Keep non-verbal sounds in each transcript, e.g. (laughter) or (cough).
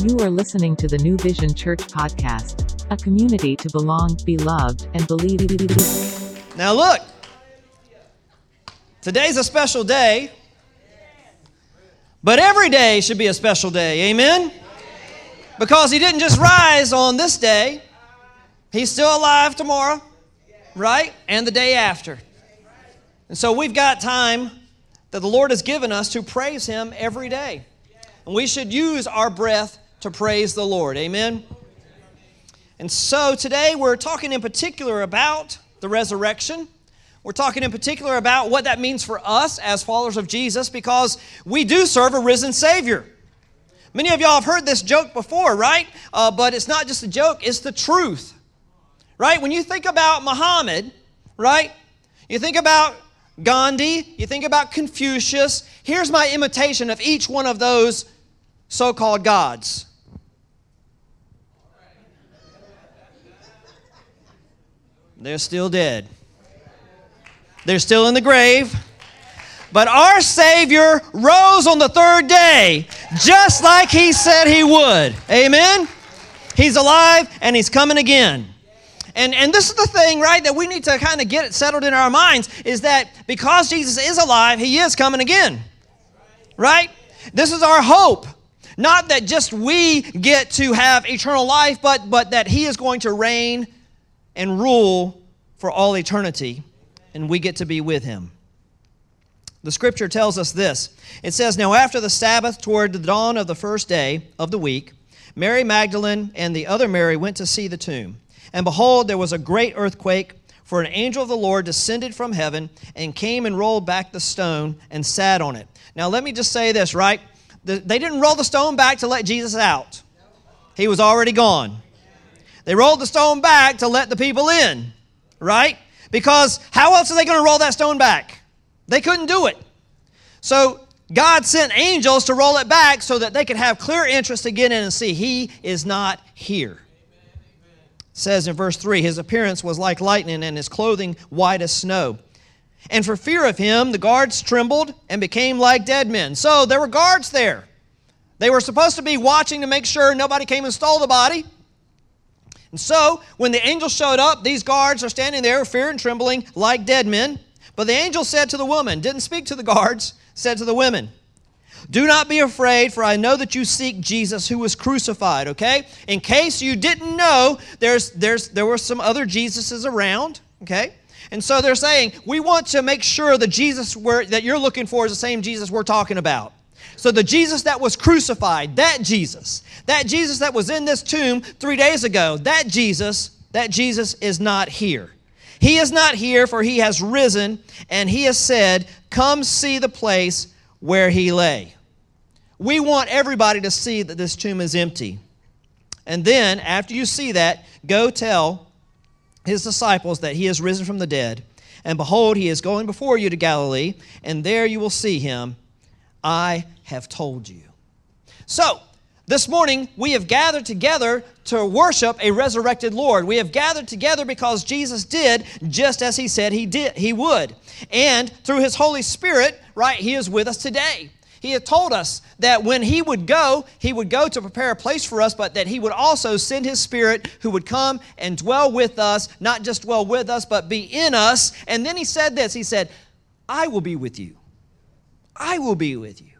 You are listening to the New Vision Church podcast, a community to belong, be loved, and believe. Now, look, today's a special day, but every day should be a special day. Amen? Because he didn't just rise on this day, he's still alive tomorrow, right? And the day after. And so we've got time that the Lord has given us to praise him every day. And we should use our breath to praise the Lord. Amen? And so today we're talking in particular about the resurrection. We're talking in particular about what that means for us as followers of Jesus because we do serve a risen Savior. Many of y'all have heard this joke before, right? Uh, but it's not just a joke, it's the truth. Right? When you think about Muhammad, right? You think about Gandhi, you think about Confucius. Here's my imitation of each one of those so called gods. They're still dead. They're still in the grave. But our Savior rose on the third day, just like He said He would. Amen? He's alive and He's coming again. And, and this is the thing, right, that we need to kind of get it settled in our minds is that because Jesus is alive, He is coming again. Right? This is our hope. Not that just we get to have eternal life, but, but that He is going to reign and rule for all eternity, and we get to be with Him. The scripture tells us this it says, Now after the Sabbath, toward the dawn of the first day of the week, Mary Magdalene and the other Mary went to see the tomb. And behold, there was a great earthquake, for an angel of the Lord descended from heaven and came and rolled back the stone and sat on it. Now, let me just say this, right? They didn't roll the stone back to let Jesus out, he was already gone. They rolled the stone back to let the people in, right? Because how else are they going to roll that stone back? They couldn't do it. So God sent angels to roll it back so that they could have clear interest to get in and see he is not here says in verse 3 His appearance was like lightning, and his clothing white as snow. And for fear of him, the guards trembled and became like dead men. So there were guards there. They were supposed to be watching to make sure nobody came and stole the body. And so, when the angel showed up, these guards are standing there, fear and trembling, like dead men. But the angel said to the woman, didn't speak to the guards, said to the women, do not be afraid, for I know that you seek Jesus who was crucified, okay? In case you didn't know, there's, there's, there were some other Jesuses around, okay? And so they're saying, we want to make sure the Jesus that you're looking for is the same Jesus we're talking about. So the Jesus that was crucified, that Jesus, that Jesus that was in this tomb three days ago, that Jesus, that Jesus is not here. He is not here, for he has risen, and he has said, Come see the place where he lay. We want everybody to see that this tomb is empty. And then, after you see that, go tell his disciples that he has risen from the dead. And behold, he is going before you to Galilee, and there you will see him. I have told you. So, this morning, we have gathered together to worship a resurrected Lord. We have gathered together because Jesus did just as he said he did he would. And through his Holy Spirit, right, he is with us today. He had told us that when he would go, he would go to prepare a place for us, but that he would also send his spirit who would come and dwell with us, not just dwell with us, but be in us. And then he said this He said, I will be with you. I will be with you.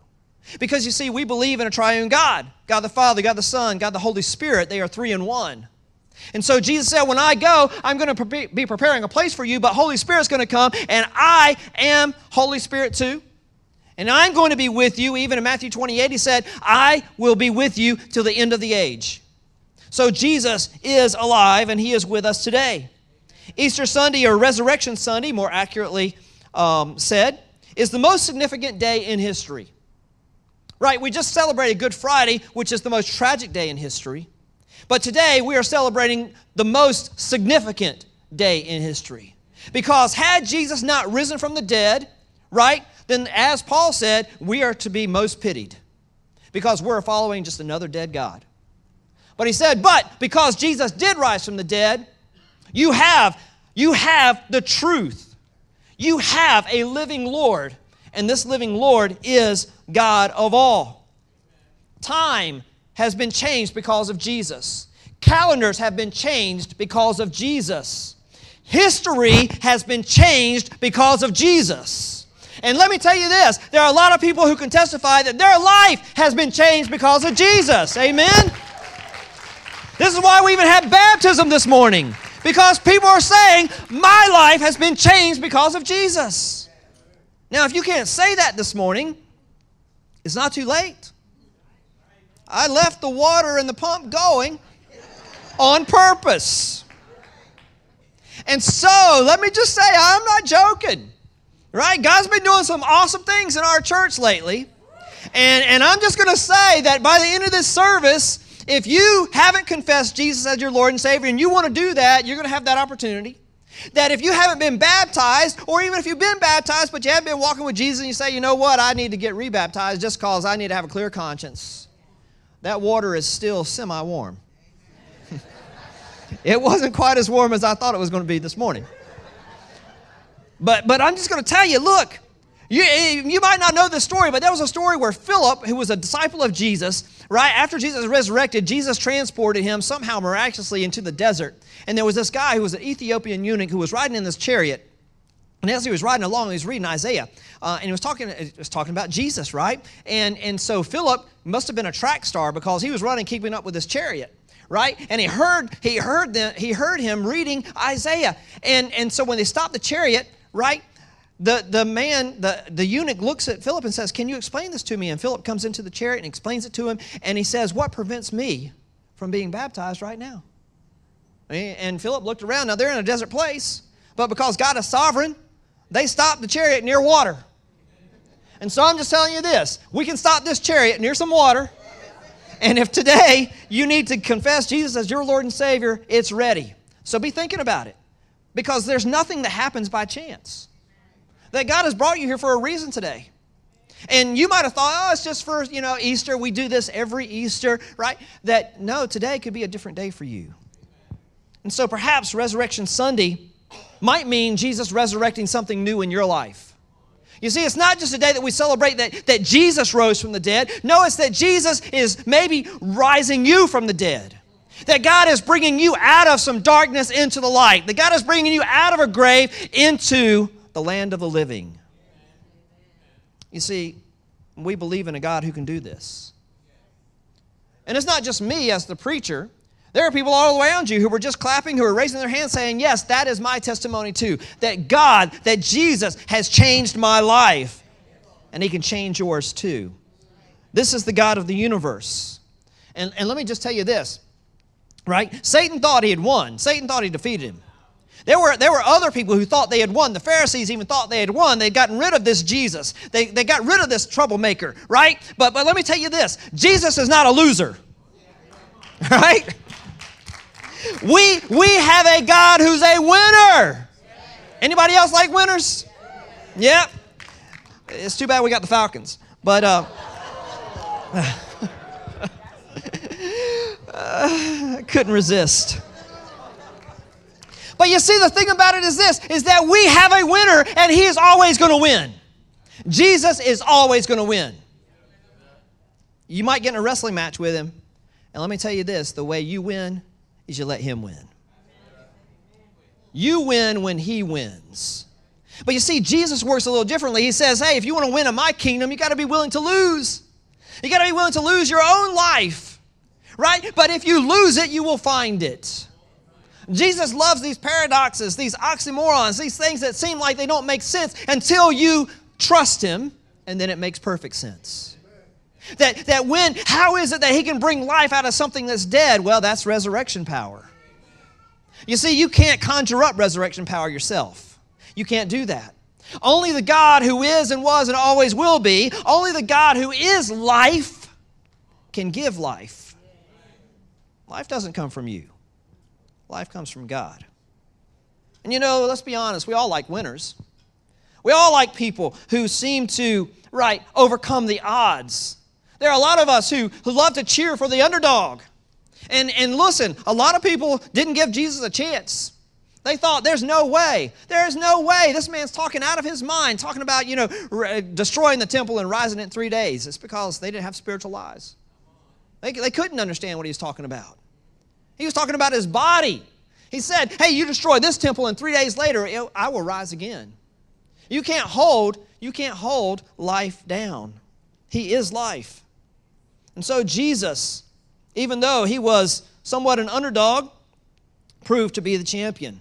Because you see, we believe in a triune God God the Father, God the Son, God the Holy Spirit. They are three in one. And so Jesus said, When I go, I'm going to be preparing a place for you, but Holy Spirit's going to come, and I am Holy Spirit too. And I'm going to be with you. Even in Matthew 28, he said, I will be with you till the end of the age. So Jesus is alive, and he is with us today. Easter Sunday, or Resurrection Sunday, more accurately um, said, is the most significant day in history. Right? We just celebrated Good Friday, which is the most tragic day in history. But today we are celebrating the most significant day in history. Because had Jesus not risen from the dead, right, then as Paul said, we are to be most pitied because we're following just another dead God. But he said, but because Jesus did rise from the dead, you have you have the truth. You have a living Lord, and this living Lord is God of all. Time has been changed because of Jesus. Calendars have been changed because of Jesus. History has been changed because of Jesus. And let me tell you this there are a lot of people who can testify that their life has been changed because of Jesus. Amen? This is why we even had baptism this morning. Because people are saying, My life has been changed because of Jesus. Now, if you can't say that this morning, it's not too late. I left the water and the pump going on purpose. And so, let me just say, I'm not joking. Right? God's been doing some awesome things in our church lately. And, and I'm just going to say that by the end of this service, if you haven't confessed Jesus as your Lord and Savior and you want to do that, you're going to have that opportunity. That if you haven't been baptized, or even if you've been baptized but you haven't been walking with Jesus and you say, you know what, I need to get rebaptized just because I need to have a clear conscience, that water is still semi warm. (laughs) it wasn't quite as warm as I thought it was going to be this morning. But, but I'm just going to tell you look, you, you might not know this story, but there was a story where Philip, who was a disciple of Jesus, right after Jesus resurrected, Jesus transported him somehow miraculously into the desert. And there was this guy who was an Ethiopian eunuch who was riding in this chariot. And as he was riding along, he was reading Isaiah, uh, and he was talking, he was talking about Jesus, right? And, and so Philip must have been a track star because he was running, keeping up with this chariot right and he heard he heard them he heard him reading isaiah and and so when they stopped the chariot right the, the man, the, the eunuch looks at Philip and says, Can you explain this to me? And Philip comes into the chariot and explains it to him. And he says, What prevents me from being baptized right now? And Philip looked around. Now they're in a desert place, but because God is sovereign, they stopped the chariot near water. And so I'm just telling you this we can stop this chariot near some water. And if today you need to confess Jesus as your Lord and Savior, it's ready. So be thinking about it because there's nothing that happens by chance. That God has brought you here for a reason today. And you might have thought, oh, it's just for, you know, Easter. We do this every Easter, right? That no, today could be a different day for you. And so perhaps Resurrection Sunday might mean Jesus resurrecting something new in your life. You see, it's not just a day that we celebrate that, that Jesus rose from the dead. No, it's that Jesus is maybe rising you from the dead. That God is bringing you out of some darkness into the light. That God is bringing you out of a grave into the land of the living. You see, we believe in a God who can do this. And it's not just me as the preacher. There are people all around you who were just clapping, who are raising their hands saying, Yes, that is my testimony too. That God, that Jesus has changed my life. And He can change yours too. This is the God of the universe. And, and let me just tell you this, right? Satan thought he had won, Satan thought he defeated him. There were, there were other people who thought they had won. The Pharisees even thought they had won. They'd gotten rid of this Jesus. They, they got rid of this troublemaker, right? But, but let me tell you this Jesus is not a loser, (laughs) right? We, we have a God who's a winner. Anybody else like winners? Yep. It's too bad we got the Falcons. But, uh, (laughs) couldn't resist. But you see, the thing about it is this is that we have a winner and he is always going to win. Jesus is always going to win. You might get in a wrestling match with him. And let me tell you this the way you win is you let him win. You win when he wins. But you see, Jesus works a little differently. He says, hey, if you want to win in my kingdom, you got to be willing to lose. You got to be willing to lose your own life, right? But if you lose it, you will find it. Jesus loves these paradoxes, these oxymorons, these things that seem like they don't make sense until you trust Him, and then it makes perfect sense. That, that when, how is it that He can bring life out of something that's dead? Well, that's resurrection power. You see, you can't conjure up resurrection power yourself. You can't do that. Only the God who is and was and always will be, only the God who is life can give life. Life doesn't come from you. Life comes from God. And you know, let's be honest, we all like winners. We all like people who seem to, right, overcome the odds. There are a lot of us who, who love to cheer for the underdog. And, and listen, a lot of people didn't give Jesus a chance. They thought, there's no way. There's no way. This man's talking out of his mind, talking about, you know, uh, destroying the temple and rising in three days. It's because they didn't have spiritual eyes. They, they couldn't understand what he was talking about. He was talking about his body. He said, Hey, you destroy this temple, and three days later, I will rise again. You can't hold, you can't hold life down. He is life. And so Jesus, even though he was somewhat an underdog, proved to be the champion.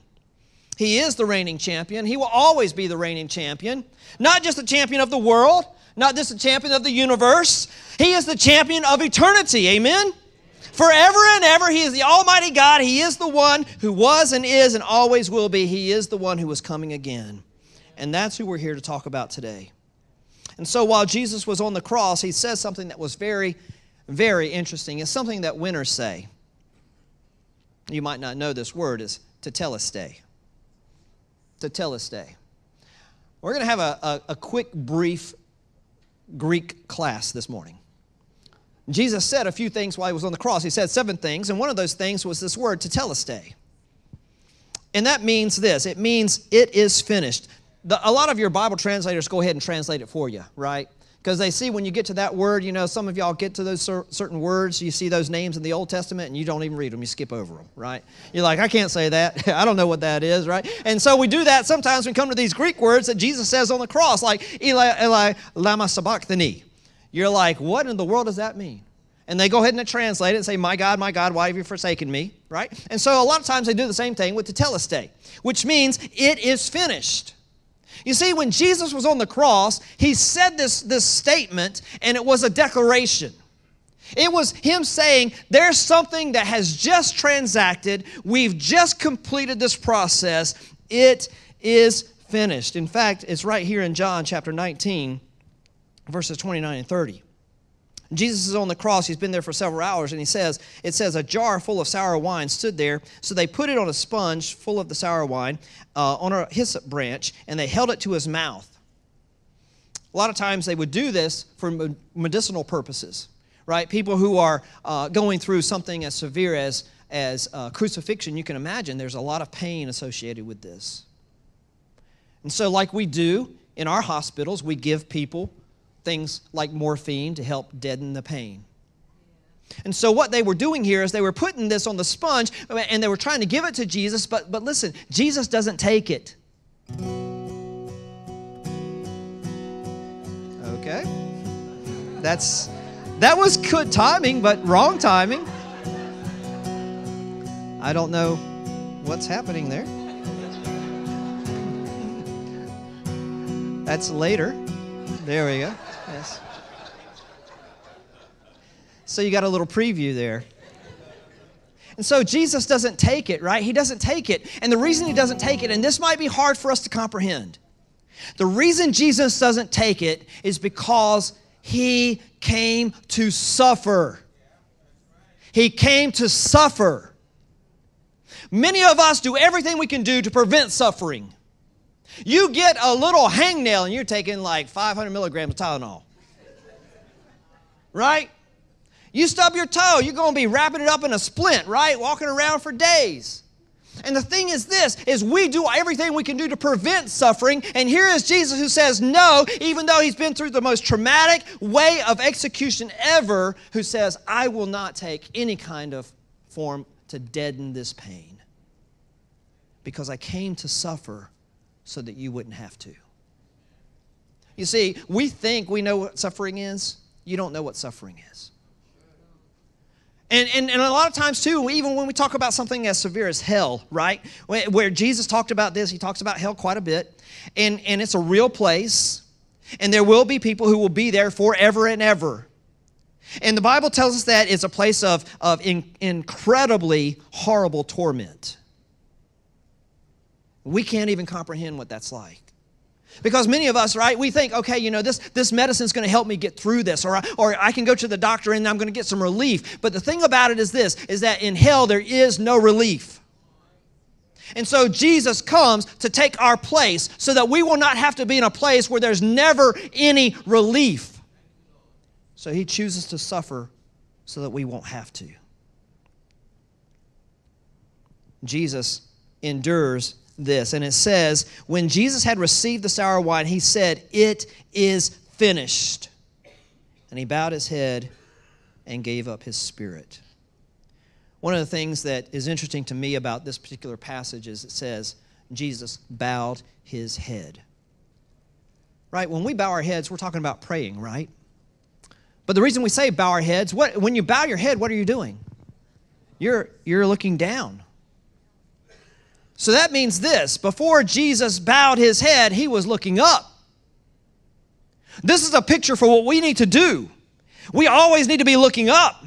He is the reigning champion. He will always be the reigning champion. Not just the champion of the world, not just the champion of the universe. He is the champion of eternity. Amen? Forever and ever, He is the Almighty God. He is the one who was and is and always will be. He is the one who is coming again. And that's who we're here to talk about today. And so while Jesus was on the cross, He says something that was very, very interesting. It's something that winners say. You might not know this word is tetelestai. Tetelestai. We're going to have a, a, a quick, brief Greek class this morning. Jesus said a few things while he was on the cross. He said seven things, and one of those things was this word, to tetelestai. And that means this it means it is finished. The, a lot of your Bible translators go ahead and translate it for you, right? Because they see when you get to that word, you know, some of y'all get to those cer- certain words, you see those names in the Old Testament, and you don't even read them, you skip over them, right? You're like, I can't say that. (laughs) I don't know what that is, right? And so we do that sometimes when we come to these Greek words that Jesus says on the cross, like Eli, Eli, lama sabachthani. You're like, what in the world does that mean? And they go ahead and translate it and say, My God, my God, why have you forsaken me? Right? And so a lot of times they do the same thing with tetelestai, which means it is finished. You see, when Jesus was on the cross, he said this, this statement, and it was a declaration. It was him saying, There's something that has just transacted. We've just completed this process. It is finished. In fact, it's right here in John chapter 19, verses 29 and 30. Jesus is on the cross. He's been there for several hours, and he says, It says, a jar full of sour wine stood there. So they put it on a sponge full of the sour wine uh, on a hyssop branch, and they held it to his mouth. A lot of times they would do this for medicinal purposes, right? People who are uh, going through something as severe as, as uh, crucifixion, you can imagine there's a lot of pain associated with this. And so, like we do in our hospitals, we give people things like morphine to help deaden the pain. And so, what they were doing here is they were putting this on the sponge and they were trying to give it to Jesus, but, but listen, Jesus doesn't take it. Okay? That's that was good timing, but wrong timing. I don't know what's happening there. That's later. There we go. Yes. So you got a little preview there. And so Jesus doesn't take it, right? He doesn't take it. And the reason he doesn't take it, and this might be hard for us to comprehend, the reason Jesus doesn't take it is because he came to suffer. He came to suffer. Many of us do everything we can do to prevent suffering. You get a little hangnail and you're taking like 500 milligrams of Tylenol. Right? You stub your toe, you're going to be wrapping it up in a splint, right? Walking around for days. And the thing is this is we do everything we can do to prevent suffering and here is Jesus who says no even though he's been through the most traumatic way of execution ever who says I will not take any kind of form to deaden this pain because I came to suffer so that you wouldn't have to. You see, we think we know what suffering is. You don't know what suffering is. And, and, and a lot of times, too, even when we talk about something as severe as hell, right? Where Jesus talked about this, he talks about hell quite a bit. And, and it's a real place. And there will be people who will be there forever and ever. And the Bible tells us that it's a place of, of in, incredibly horrible torment. We can't even comprehend what that's like. Because many of us, right, we think, okay, you know, this, this medicine's going to help me get through this, or, or I can go to the doctor and I'm going to get some relief. But the thing about it is this, is that in hell there is no relief. And so Jesus comes to take our place so that we will not have to be in a place where there's never any relief. So he chooses to suffer so that we won't have to. Jesus endures this. And it says, When Jesus had received the sour wine, he said, It is finished. And he bowed his head and gave up his spirit. One of the things that is interesting to me about this particular passage is it says, Jesus bowed his head. Right? When we bow our heads, we're talking about praying, right? But the reason we say bow our heads, what, when you bow your head, what are you doing? You're, you're looking down. So that means this before Jesus bowed his head, he was looking up. This is a picture for what we need to do. We always need to be looking up.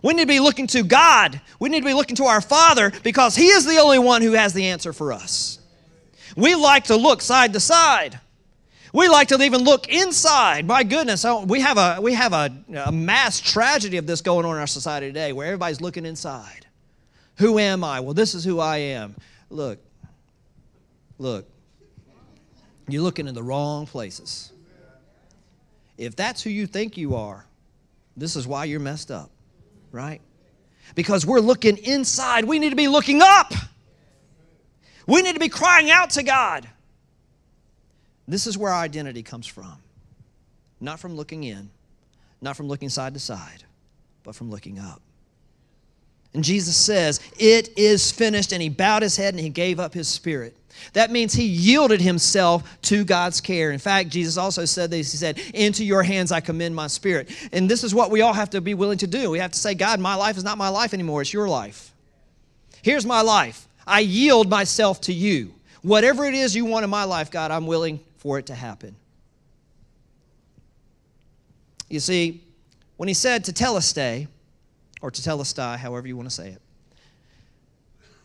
We need to be looking to God. We need to be looking to our Father because He is the only one who has the answer for us. We like to look side to side. We like to even look inside. My goodness, we have a we have a, a mass tragedy of this going on in our society today, where everybody's looking inside. Who am I? Well, this is who I am. Look, look. You're looking in the wrong places. If that's who you think you are, this is why you're messed up right? Because we're looking inside. We need to be looking up. We need to be crying out to God. This is where our identity comes from. Not from looking in, not from looking side to side, but from looking up. And Jesus says, It is finished. And he bowed his head and he gave up his spirit. That means he yielded himself to God's care. In fact, Jesus also said this He said, Into your hands I commend my spirit. And this is what we all have to be willing to do. We have to say, God, my life is not my life anymore, it's your life. Here's my life. I yield myself to you. Whatever it is you want in my life, God, I'm willing for it to happen. You see, when he said tetelestai, or tetelestai, however you want to say it,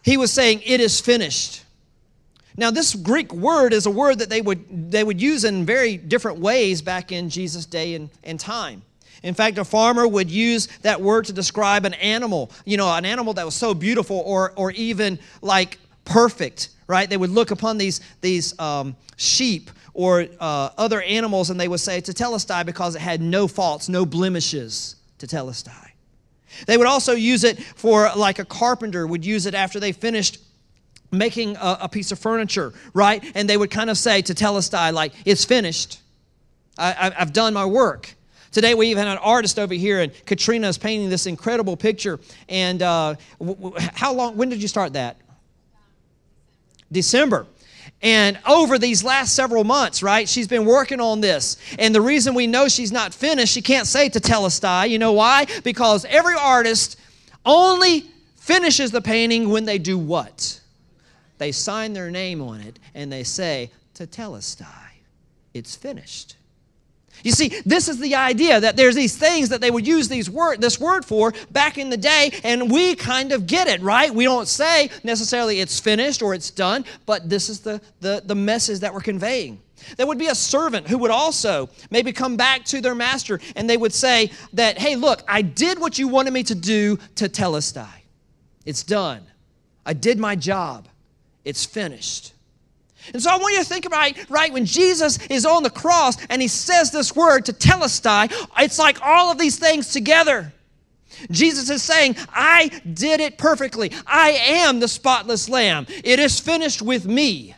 he was saying, It is finished. Now, this Greek word is a word that they would, they would use in very different ways back in Jesus' day and, and time. In fact, a farmer would use that word to describe an animal, you know, an animal that was so beautiful or, or even like perfect, right? They would look upon these, these um, sheep or uh, other animals and they would say tetelestai because it had no faults, no blemishes, tetelestai. They would also use it for like a carpenter would use it after they finished making a, a, piece of furniture, right? And they would kind of say tetelestai, like, it's finished. I, have done my work. Today we even had an artist over here, and Katrina is painting this incredible picture. And uh, w- w- how long? When did you start that? December. And over these last several months, right, she's been working on this. And the reason we know she's not finished, she can't say tetelestai. You know why? Because every artist only finishes the painting when they do what? they sign their name on it and they say, Tetelestai, it's finished. You see, this is the idea that there's these things that they would use these word, this word for back in the day, and we kind of get it, right? We don't say necessarily it's finished or it's done, but this is the, the, the message that we're conveying. There would be a servant who would also maybe come back to their master and they would say that, hey, look, I did what you wanted me to do tetelestai. It's done. I did my job. It's finished. And so I want you to think about it, right when Jesus is on the cross and he says this word tetelestai, it's like all of these things together. Jesus is saying, I did it perfectly. I am the spotless lamb. It is finished with me.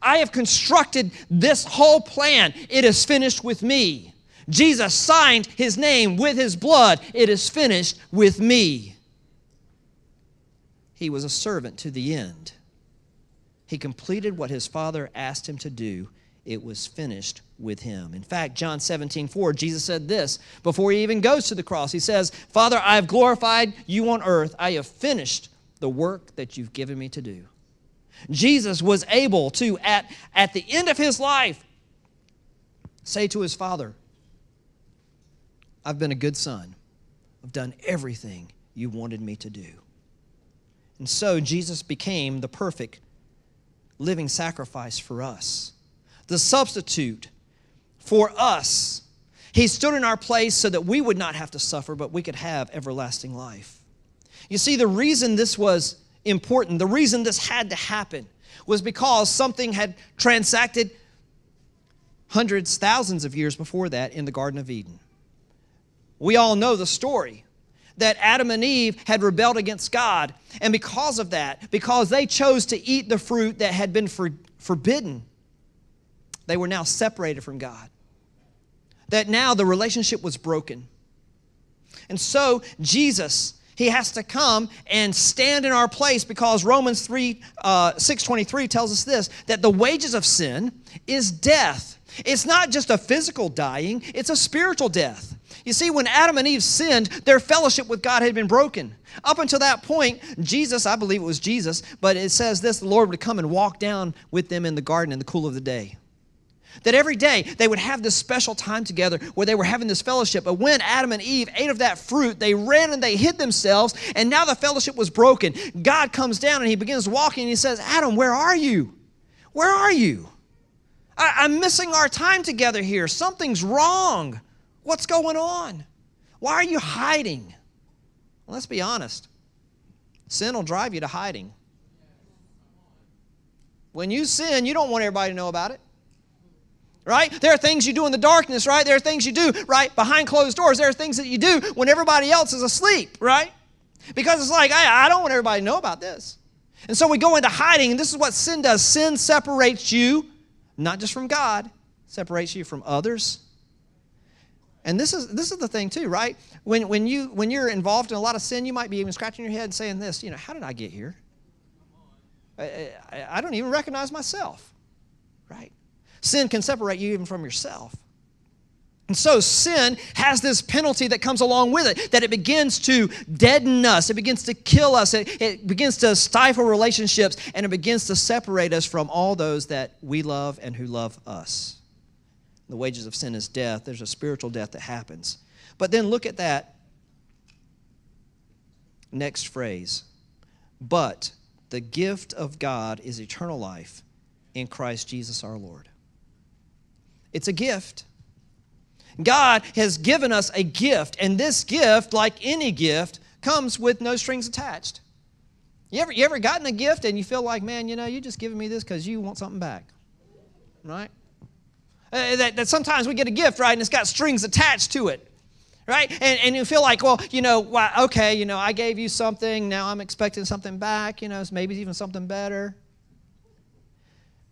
I have constructed this whole plan. It is finished with me. Jesus signed his name with his blood. It is finished with me. He was a servant to the end. He completed what his father asked him to do. It was finished with him. In fact, John 17, 4, Jesus said this before he even goes to the cross. He says, Father, I have glorified you on earth. I have finished the work that you've given me to do. Jesus was able to, at, at the end of his life, say to his father, I've been a good son. I've done everything you wanted me to do. And so Jesus became the perfect living sacrifice for us, the substitute for us. He stood in our place so that we would not have to suffer, but we could have everlasting life. You see, the reason this was important, the reason this had to happen, was because something had transacted hundreds, thousands of years before that in the Garden of Eden. We all know the story that Adam and Eve had rebelled against God. And because of that, because they chose to eat the fruit that had been for, forbidden, they were now separated from God. That now the relationship was broken. And so, Jesus, he has to come and stand in our place because Romans 3 uh, 623 tells us this that the wages of sin is death. It's not just a physical dying, it's a spiritual death. You see, when Adam and Eve sinned, their fellowship with God had been broken. Up until that point, Jesus, I believe it was Jesus, but it says this the Lord would come and walk down with them in the garden in the cool of the day. That every day they would have this special time together where they were having this fellowship. But when Adam and Eve ate of that fruit, they ran and they hid themselves, and now the fellowship was broken. God comes down and he begins walking and he says, Adam, where are you? Where are you? I, am missing our time together here. Something's wrong. What's going on? Why are you hiding? Well, let's be honest. Sin will drive you to hiding. When you sin, you don't want everybody to know about it. Right? There are things you do in the darkness, right? There are things you do, right, behind closed doors. There are things that you do when everybody else is asleep, right? Because it's like, I, I don't want everybody to know about this. And so we go into hiding, and this is what sin does sin separates you not just from God, separates you from others. And this is this is the thing too, right? When when you when you're involved in a lot of sin, you might be even scratching your head and saying this, you know, how did I get here? I, I, I don't even recognize myself, right? Sin can separate you even from yourself. And so sin has this penalty that comes along with it, that it begins to deaden us, it begins to kill us, it, it, begins to stifle relationships, and it begins to separate us from all those that we love and who love us. The wages of sin is death. There's a spiritual death that happens. But then look at that next phrase. But the gift of God is eternal life in Christ Jesus our Lord. It's a gift. God has given us a gift, and this gift, like any gift, comes with no strings attached. You ever, you ever gotten a gift and you feel like, man, you know, you're just giving me this because you want something back? Right? Uh, that, that sometimes we get a gift, right, and it's got strings attached to it right? And, and you feel like, well, you know, well, okay, you know, I gave you something, now I'm expecting something back, you know, maybe even something better.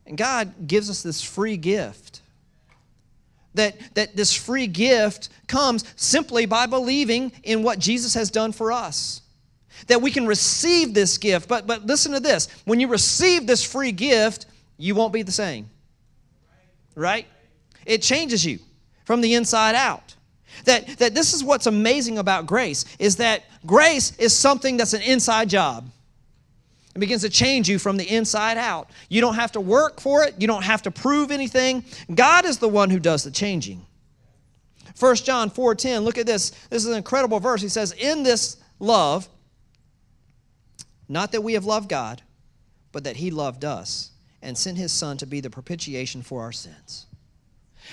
And God gives us this free gift that, that this free gift comes simply by believing in what Jesus has done for us. That we can receive this gift. But, but listen to this when you receive this free gift, you won't be the same. Right? It changes you from the inside out. That, that this is what's amazing about grace is that grace is something that's an inside job. It begins to change you from the inside out. You don't have to work for it, you don't have to prove anything. God is the one who does the changing. 1 John 4:10, look at this. This is an incredible verse. He says, "In this love, not that we have loved God, but that he loved us and sent his son to be the propitiation for our sins."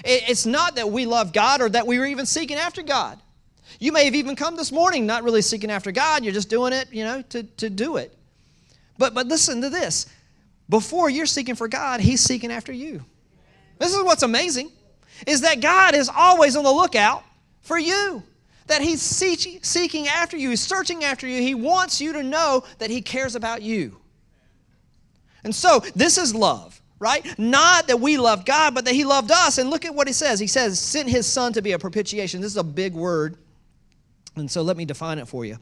It's not that we love God or that we were even seeking after God. You may have even come this morning not really seeking after God, you're just doing it, you know, to, to do it. But, but listen to this before you're seeking for God, He's seeking after you. This is what's amazing is that God is always on the lookout for you. That he's seeking after you, he's searching after you. He wants you to know that he cares about you. And so, this is love, right? Not that we love God, but that he loved us. And look at what he says. He says, sent his son to be a propitiation. This is a big word. And so let me define it for you.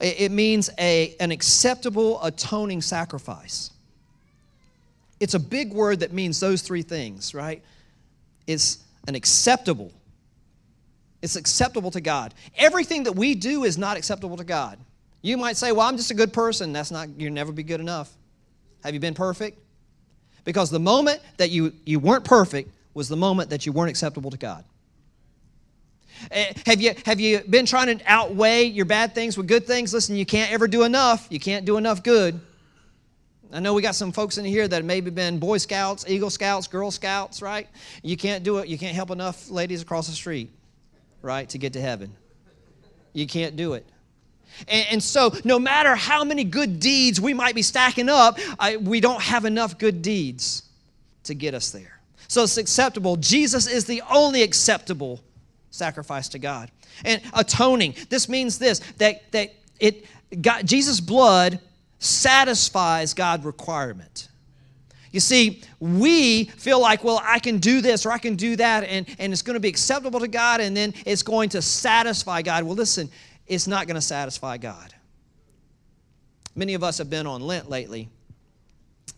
It means a, an acceptable atoning sacrifice. It's a big word that means those three things, right? It's an acceptable. It's acceptable to God. Everything that we do is not acceptable to God. You might say, "Well, I'm just a good person." That's not you'll never be good enough. Have you been perfect? Because the moment that you you weren't perfect was the moment that you weren't acceptable to God. Eh, have you, have you been trying to outweigh your bad things with good things? Listen, you can't ever do enough. You can't do enough good. I know we got some folks in here that have maybe been Boy Scouts, Eagle Scouts, Girl Scouts, right? You can't do it. You can't help enough ladies across the street, right, to get to heaven. You can't do it. And, and so, no matter how many good deeds we might be stacking up, I, we don't have enough good deeds to get us there. So it's acceptable. Jesus is the only acceptable sacrifice to God. And atoning, this means this that that it God, Jesus' blood satisfies God's requirement. You see, we feel like, well, I can do this or I can do that, and, and it's going to be acceptable to God, and then it's going to satisfy God. Well, listen, it's not going to satisfy God. Many of us have been on Lent lately,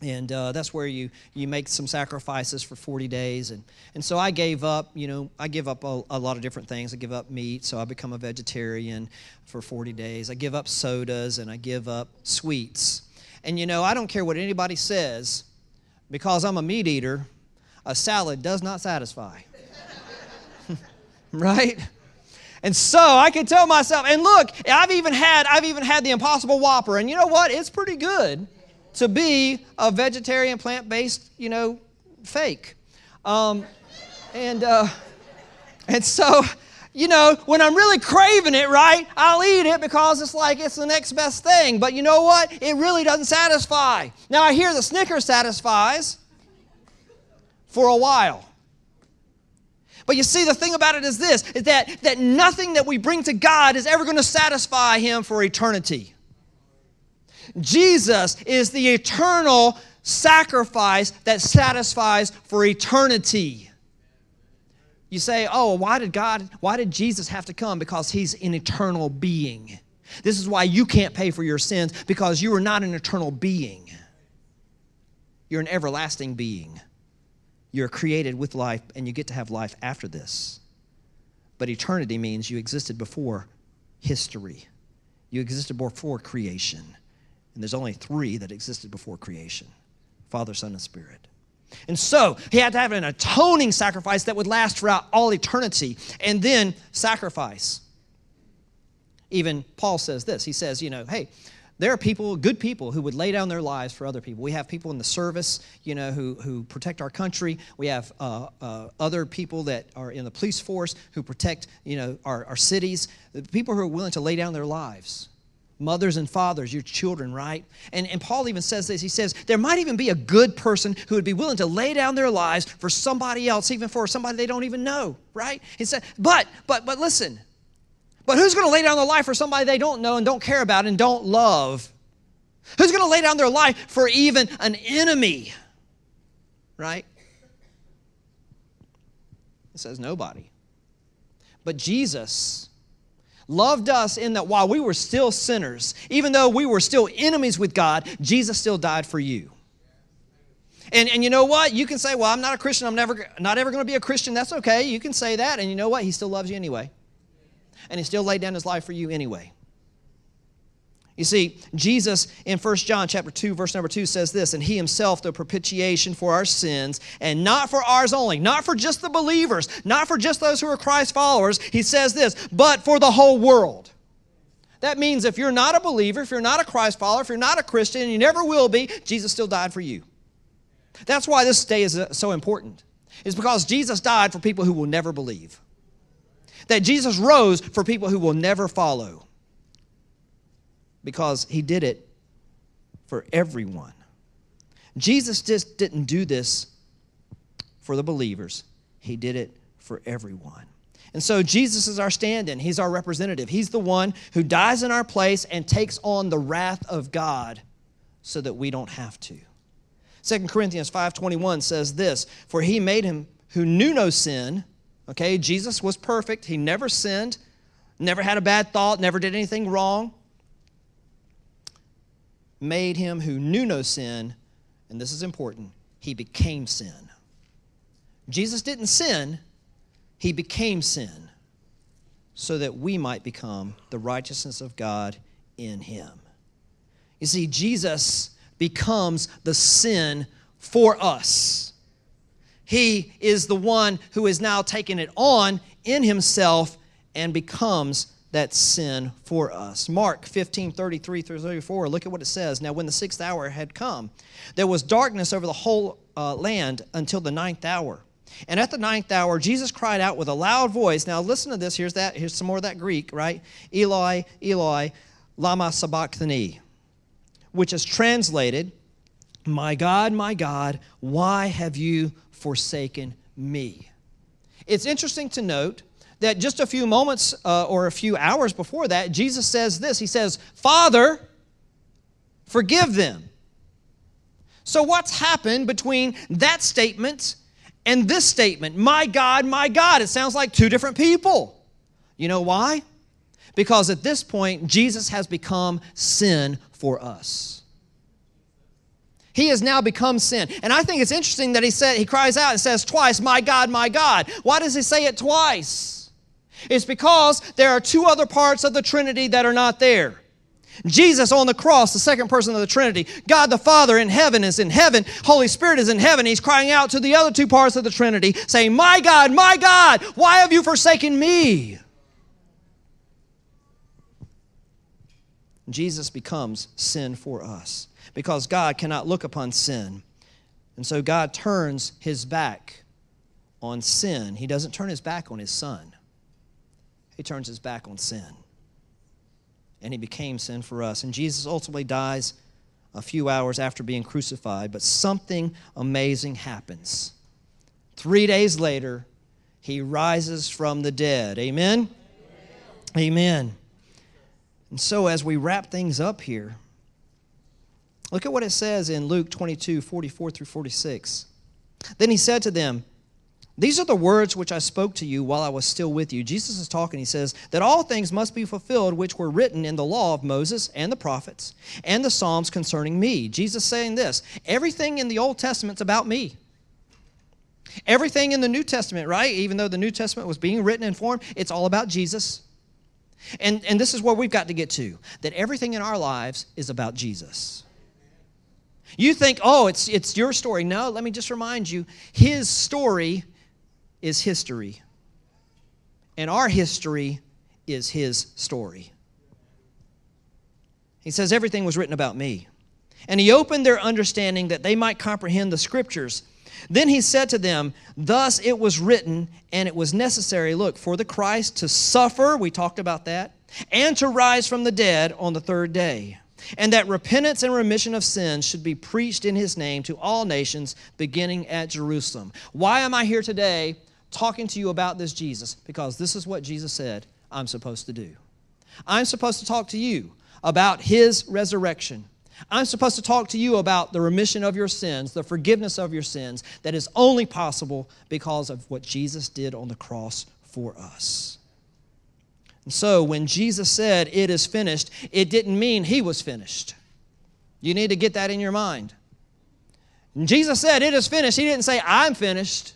and uh, that's where you, you make some sacrifices for 40 days. And, and so I gave up, you know, I give up a, a lot of different things. I give up meat, so I become a vegetarian for 40 days. I give up sodas, and I give up sweets. And, you know, I don't care what anybody says, because I'm a meat eater, a salad does not satisfy. (laughs) right? And so I can tell myself, and look, I've even had I've even had the Impossible Whopper, and you know what? It's pretty good to be a vegetarian, plant-based, you know, fake. Um, and uh, and so, you know, when I'm really craving it, right, I'll eat it because it's like it's the next best thing. But you know what? It really doesn't satisfy. Now I hear the Snickers satisfies for a while. But you see, the thing about it is this is that, that nothing that we bring to God is ever going to satisfy Him for eternity. Jesus is the eternal sacrifice that satisfies for eternity. You say, oh, why did God, why did Jesus have to come? Because He's an eternal being. This is why you can't pay for your sins, because you are not an eternal being. You're an everlasting being. You're created with life, and you get to have life after this. But eternity means you existed before history, you existed before creation. And there's only three that existed before creation Father, Son, and Spirit. And so he had to have an atoning sacrifice that would last throughout all eternity, and then sacrifice. Even Paul says this. He says, you know, hey, there are people, good people, who would lay down their lives for other people. We have people in the service, you know, who, who protect our country. We have uh, uh, other people that are in the police force who protect, you know, our, our cities. The People who are willing to lay down their lives. Mothers and fathers, your children, right? And, and Paul even says this. He says, there might even be a good person who would be willing to lay down their lives for somebody else, even for somebody they don't even know, right? He said, but, but, but listen, but who's going to lay down their life for somebody they don't know and don't care about and don't love? Who's going to lay down their life for even an enemy? Right? It says nobody. But Jesus loved us in that while we were still sinners, even though we were still enemies with God, Jesus still died for you. And, and you know what? You can say, well, I'm not a Christian. I'm never not ever going to be a Christian. That's okay. You can say that. And you know what? He still loves you anyway and he still laid down his life for you anyway. You see, Jesus in 1 John chapter 2 verse number 2 says this, and he himself the propitiation for our sins, and not for ours only, not for just the believers, not for just those who are Christ followers. He says this, but for the whole world. That means if you're not a believer, if you're not a Christ follower, if you're not a Christian, and you never will be, Jesus still died for you. That's why this day is uh, so important. It's because Jesus died for people who will never believe that Jesus rose for people who will never follow because he did it for everyone. Jesus just didn't do this for the believers, he did it for everyone. And so Jesus is our stand in, he's our representative. He's the one who dies in our place and takes on the wrath of God so that we don't have to. 2 Corinthians 5:21 says this, "For he made him who knew no sin Okay, Jesus was perfect. He never sinned, never had a bad thought, never did anything wrong. Made him who knew no sin, and this is important, he became sin. Jesus didn't sin, he became sin so that we might become the righteousness of God in him. You see, Jesus becomes the sin for us. He is the one who is now taken it on in himself and becomes that sin for us. Mark 15, 33 through 34, look at what it says. Now, when the sixth hour had come, there was darkness over the whole uh, land until the ninth hour. And at the ninth hour, Jesus cried out with a loud voice. Now, listen to this. Here's that. Here's some more of that Greek, right? Eloi, Eloi, lama sabachthani, which is translated, My God, my God, why have you forsaken me. It's interesting to note that just a few moments uh, or a few hours before that, Jesus says this He says, Father, forgive them. So, what's happened between that statement and this statement? My God, my God. It sounds like two different people. You know why? Because at this point, Jesus has become sin for us. He has now become sin. And I think it's interesting that he said he cries out and says twice, "My God, my God." Why does he say it twice? It's because there are two other parts of the Trinity that are not there. Jesus on the cross, the second person of the Trinity. God the Father in heaven is in heaven. Holy Spirit is in heaven. He's crying out to the other two parts of the Trinity, saying, My God, my God, why have you forsaken me? Jesus becomes sin for us because God cannot look upon sin. And so God turns his back on sin. He doesn't turn his back on his son, he turns his back on sin. And he became sin for us. And Jesus ultimately dies a few hours after being crucified, but something amazing happens. Three days later, he rises from the dead. Amen? Amen. Amen. And so, as we wrap things up here, Look at what it says in Luke 22 44 through 46. Then he said to them, These are the words which I spoke to you while I was still with you. Jesus is talking. He says, That all things must be fulfilled which were written in the law of Moses and the prophets and the Psalms concerning me. Jesus saying this Everything in the Old Testament's about me. Everything in the New Testament, right? Even though the New Testament was being written and formed, it's all about Jesus. And, and this is where we've got to get to that everything in our lives is about Jesus. You think, oh, it's, it's your story. No, let me just remind you his story is history, and our history is his story. He says, everything was written about me. And he opened their understanding that they might comprehend the scriptures. Then he said to them, Thus it was written, and it was necessary, look, for the Christ to suffer, we talked about that, and to rise from the dead on the third day and that repentance and remission of sins should be preached in his name to all nations, beginning at Jerusalem. Why am I here today talking to you about this Jesus? Because this is what Jesus said I'm supposed to do. I'm supposed to talk to you about his resurrection. I'm supposed to talk to you about the remission of your sins, the forgiveness of your sins that is only possible because of what Jesus did on the cross for us. So when Jesus said, It is finished, it didn't mean he was finished. You need to get that in your mind. Jesus said, It is finished. He didn't say, I'm finished.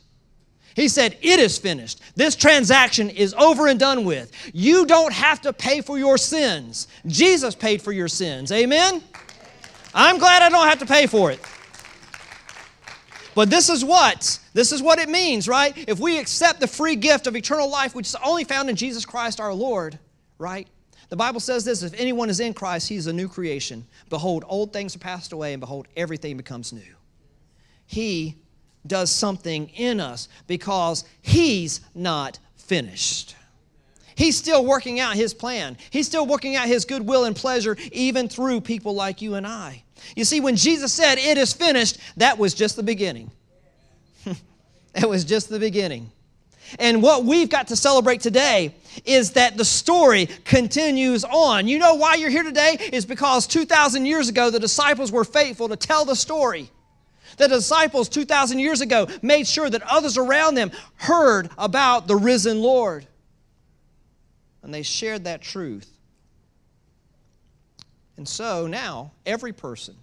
He said, It is finished. This transaction is over and done with. You don't have to pay for your sins. Jesus paid for your sins. Amen? I'm glad I don't have to pay for it. But this is what this is what it means, right? If we accept the free gift of eternal life, which is only found in Jesus Christ our Lord, right? The Bible says this if anyone is in Christ, he is a new creation. Behold, old things are passed away, and behold, everything becomes new. He does something in us because he's not finished. He's still working out his plan. He's still working out his goodwill and pleasure, even through people like you and I. You see, when Jesus said, It is finished, that was just the beginning. (laughs) it was just the beginning. And what we've got to celebrate today is that the story continues on. You know why you're here today? Is because 2,000 years ago, the disciples were faithful to tell the story. The disciples 2,000 years ago made sure that others around them heard about the risen Lord. And they shared that truth. And so now, every person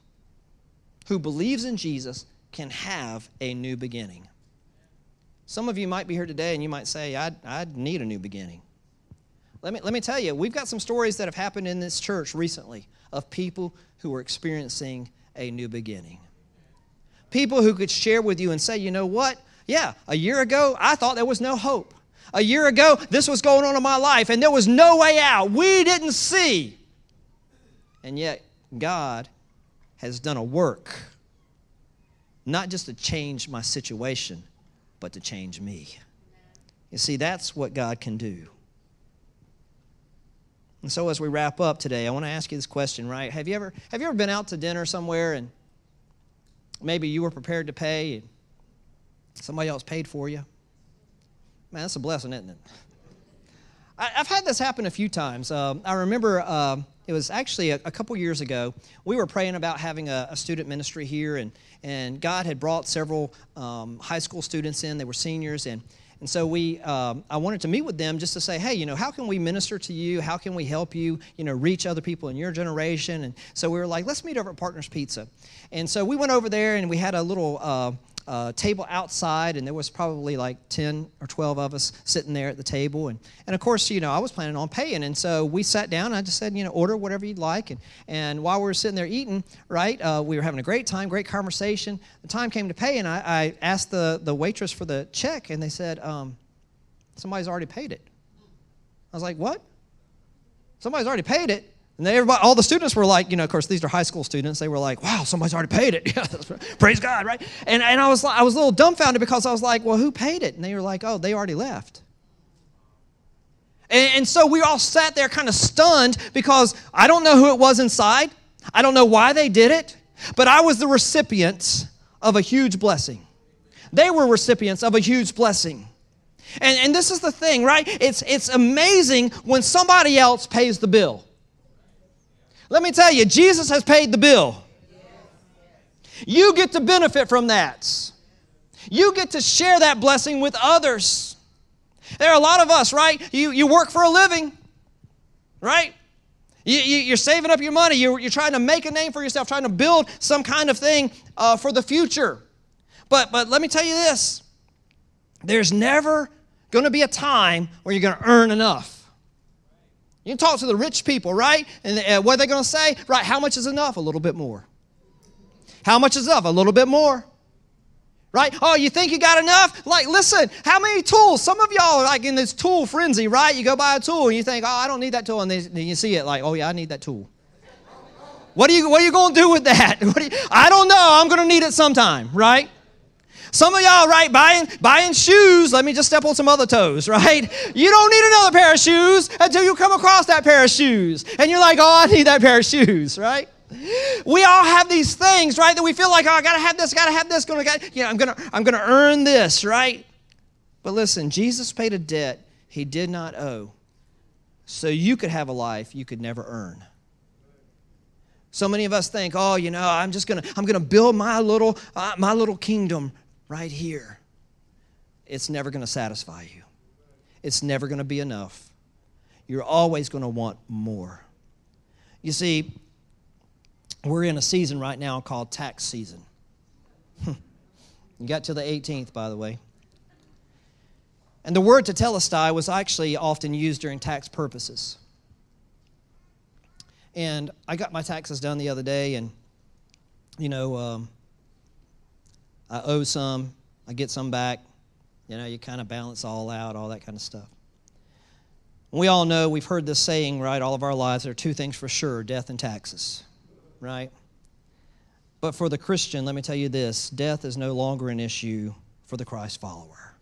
who believes in Jesus can have a new beginning. Some of you might be here today and you might say, I, I need a new beginning. Let me, let me tell you, we've got some stories that have happened in this church recently of people who are experiencing a new beginning. People who could share with you and say, you know what? Yeah, a year ago, I thought there was no hope. A year ago, this was going on in my life and there was no way out. We didn't see. And yet, God has done a work, not just to change my situation, but to change me. You see, that's what God can do. And so as we wrap up today, I want to ask you this question, right? Have you ever have you ever been out to dinner somewhere and maybe you were prepared to pay and somebody else paid for you? Man, that's a blessing, isn't it? I, have had this happen a few times. Um, I remember uh, it was actually a, a, couple years ago. We were praying about having a, a, student ministry here, and, and God had brought several um, high school students in. They were seniors, and, and so we, um, I wanted to meet with them just to say, hey, you know, how can we minister to you? How can we help you, you know, reach other people in your generation? And so we were like, let's meet over at Partners Pizza. And so we went over there and we had a little uh, uh, table outside, and there was probably like 10 or 12 of us sitting there at the table. And, and of course, you know, I was planning on paying. And so we sat down, and I just said, you know, order whatever you'd like. And, and while we were sitting there eating, right, uh, we were having a great time, great conversation. The time came to pay, and I, I asked the, the waitress for the check, and they said, um, somebody's already paid it. I was like, what? Somebody's already paid it. And they, everybody, all the students were like, you know, of course, these are high school students. They were like, wow, somebody's already paid it. (laughs) Praise God, right? And, and I, was, I was a little dumbfounded because I was like, well, who paid it? And they were like, oh, they already left. And, and so we all sat there kind of stunned because I don't know who it was inside. I don't know why they did it, but I was the recipient of a huge blessing. They were recipients of a huge blessing. And, and this is the thing, right? It's, it's amazing when somebody else pays the bill. Let me tell you, Jesus has paid the bill. You get to benefit from that. You get to share that blessing with others. There are a lot of us, right? You, you work for a living, right? You, you, are saving up your money. You're, you're trying to make a name for yourself, trying to build some kind of thing uh, for the future. But, but let me tell you this there's never going to be a time where you're going to earn enough. You can talk to the rich people, right? And uh, what are they going to say? Right, how much is enough? A little bit more. How much is enough? A little bit more. Right? Oh, you think you got enough? Like, listen, how many tools? Some of y'all are like in this tool frenzy, right? You go buy a tool and you think, oh, I don't need that tool. And then you see it like, oh, yeah, I need that tool. What are you, what are you going to do with that? (laughs) You, I don't know. I'm going to need it sometime, right? Some of y'all, right, buying, buying shoes, let me just step on some other toes, (laughs) right? You don't need another pair of shoes until you come across that pair of shoes. And you're like, oh, I need that pair of shoes, (laughs) right? We all have these things, right, that we feel like, oh, I gotta have this, gotta have this, gonna, gotta, you know, I'm gonna, I'm gonna earn this, right? But listen, Jesus paid a debt he did not owe. So you could have a life you could never earn. So many of us think, oh, you know, I'm just gonna, I'm gonna build my little, uh, my little kingdom right here, it's never going to satisfy you. It's never going to be enough. You're always going to want more. You see, we're in a season right now called tax season. (laughs) you got to the 18th, by the way. And the word to tetelestai was actually often used during tax purposes. And I got my taxes done the other day, and, you know, um, I owe some, I get some back. You know, you kind of balance all out, all that kind of stuff. We all know, we've heard this saying, right, all of our lives there are two things for sure death and taxes, right? But for the Christian, let me tell you this death is no longer an issue for the Christ follower.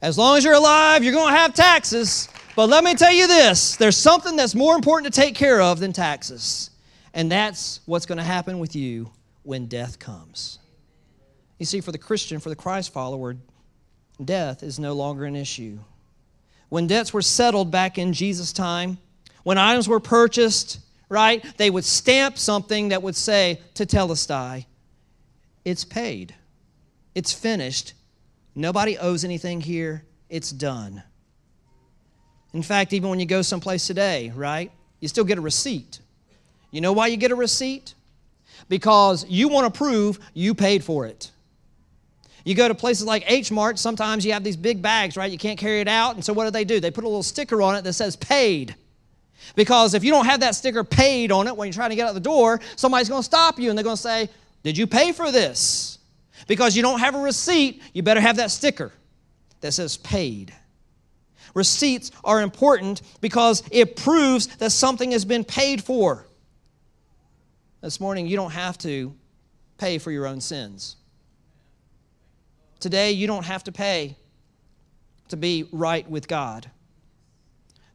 As long as you're alive, you're going to have taxes. But let me tell you this there's something that's more important to take care of than taxes. And that's what's going to happen with you when death comes. You see, for the Christian, for the Christ follower, death is no longer an issue. When debts were settled back in Jesus' time, when items were purchased, right, they would stamp something that would say, Tetelestai, it's paid, it's finished, nobody owes anything here, it's done. In fact, even when you go someplace today, right, you still get a receipt. You know why you get a receipt? Because you want to prove you paid for it. You go to places like H Mart, sometimes you have these big bags, right? You can't carry it out. And so what do they do? They put a little sticker on it that says paid. Because if you don't have that sticker paid on it when you're trying to get out the door, somebody's going to stop you and they're going to say, Did you pay for this? Because you don't have a receipt, you better have that sticker that says paid. Receipts are important because it proves that something has been paid for. This morning, you don't have to pay for your own sins. Today, you don't have to pay to be right with God.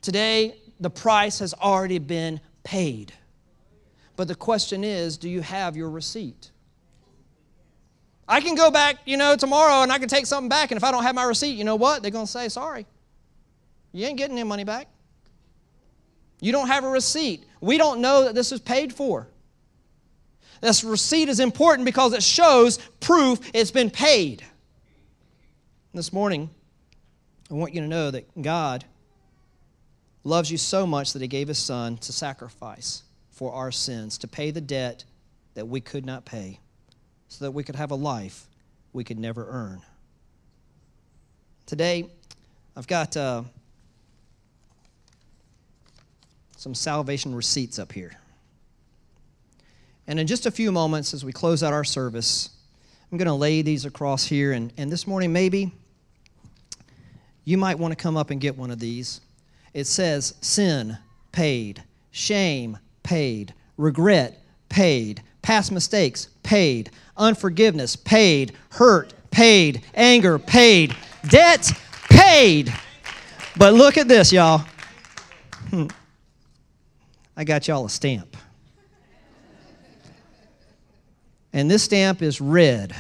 Today, the price has already been paid. But the question is do you have your receipt? I can go back, you know, tomorrow and I can take something back, and if I don't have my receipt, you know what? They're going to say, sorry. You ain't getting any money back. You don't have a receipt. We don't know that this was paid for. This receipt is important because it shows proof it's been paid this morning, I want you to know that God loves you so much that he gave his son to sacrifice for our sins, to pay the debt that we could not pay, so that we could have a life we could never earn. Today, I've got uh, some salvation receipts up here. And in just a few moments, as we close out our service, I'm going to lay these across here. And, and this morning, maybe you might want to come up and get one of these. It says, Sin paid, shame paid, regret paid, past mistakes paid, unforgiveness paid, hurt paid, anger paid, debt paid. But look at this, y'all. Hmm. I got y'all a stamp. And this stamp is red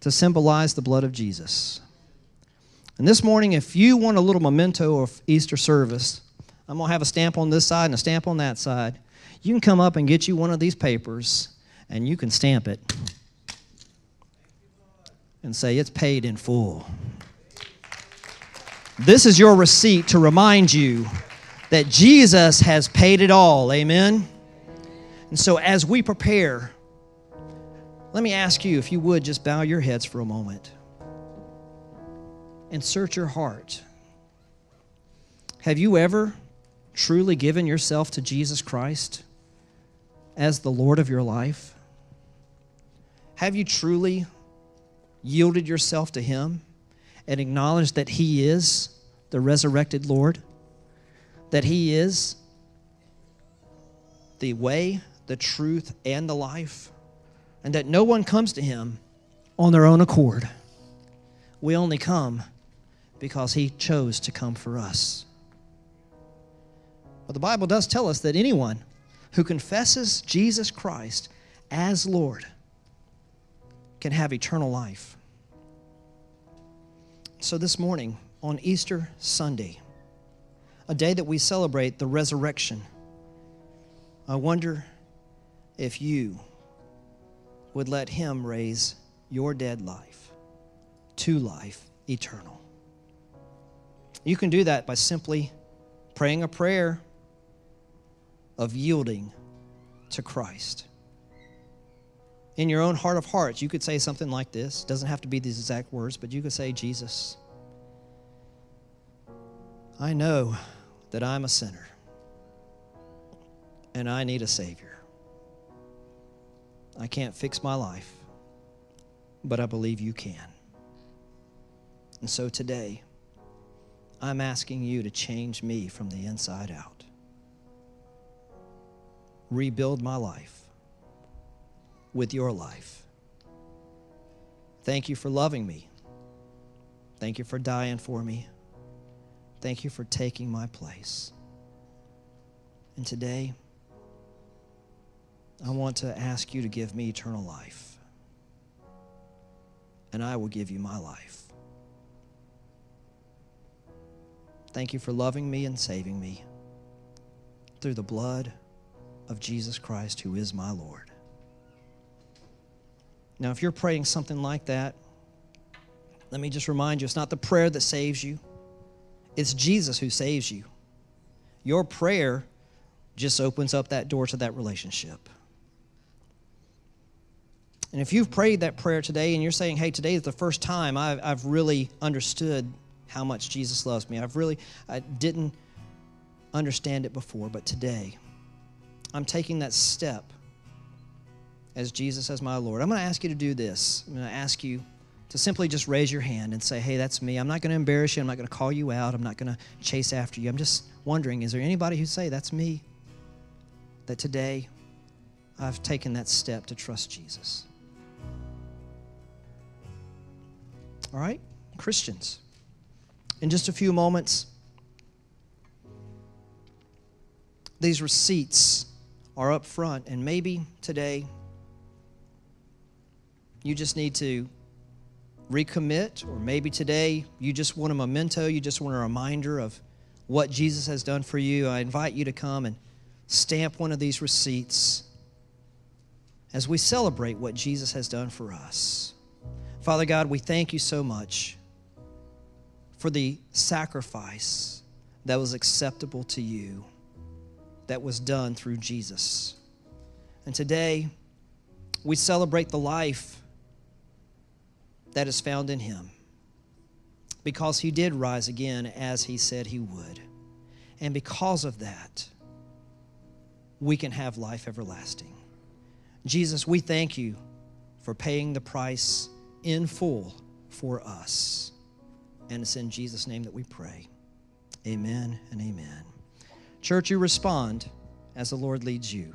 to symbolize the blood of Jesus. And this morning, if you want a little memento of Easter service, I'm going to have a stamp on this side and a stamp on that side. You can come up and get you one of these papers and you can stamp it and say it's paid in full. This is your receipt to remind you that Jesus has paid it all. Amen? And so, as we prepare, let me ask you if you would just bow your heads for a moment and search your heart. Have you ever truly given yourself to Jesus Christ as the Lord of your life? Have you truly yielded yourself to Him and acknowledged that He is the resurrected Lord? That He is the way, the truth, and the life? And that no one comes to Him on their own accord. We only come because He chose to come for us. But the Bible does tell us that anyone who confesses Jesus Christ as Lord can have eternal life. So, this morning, on Easter Sunday, a day that we celebrate the resurrection, I wonder if you would let Him raise your dead life to life eternal. You can do that by simply praying a prayer of yielding to Christ in your own heart of hearts, you could say something like this. It doesn't have to be these exact words, but you could say, Jesus, I know that I'm a sinner and I need a Savior. I can't fix my life, but I believe you can. And so today, I'm asking you to change me from the inside out, rebuild my life with your life. Thank you for loving me. Thank you for dying for me. Thank you for taking my place. And today, I want to ask you to give me eternal life. And I will give you my life. Thank you for loving me and saving me through the blood of Jesus Christ, who is my Lord. Now, if you're praying something like that, let me just remind you it's not the prayer that saves you, it's Jesus who saves you. Your prayer just opens up that door to that relationship. And if you've prayed that prayer today and you're saying, hey, today is the first time I've, I've really understood how much Jesus loves me, I've really, I didn't understand it before, but today I'm taking that step as Jesus as my Lord, I'm going to ask you to do this. I'm going to ask you to simply just raise your hand and say, Hey, that's me. I'm not going to embarrass you. I'm not going to call you out. I'm not going to chase after you. I'm just wondering, is there anybody who say, That's me? That today I've taken that step to trust Jesus. All right? Christians, in just a few moments, these receipts are up front, and maybe today you just need to recommit, or maybe today you just want a memento, you just want a reminder of what Jesus has done for you. I invite you to come and stamp one of these receipts as we celebrate what Jesus has done for us. Father God, we thank you so much for the sacrifice that was acceptable to you, that was done through Jesus. And today, we celebrate the life that is found in him because he did rise again as he said he would. And because of that, we can have life everlasting. Jesus, we thank you for paying the price in full for us. And it's in Jesus' name that we pray. Amen and amen. Church, you respond as the Lord leads you.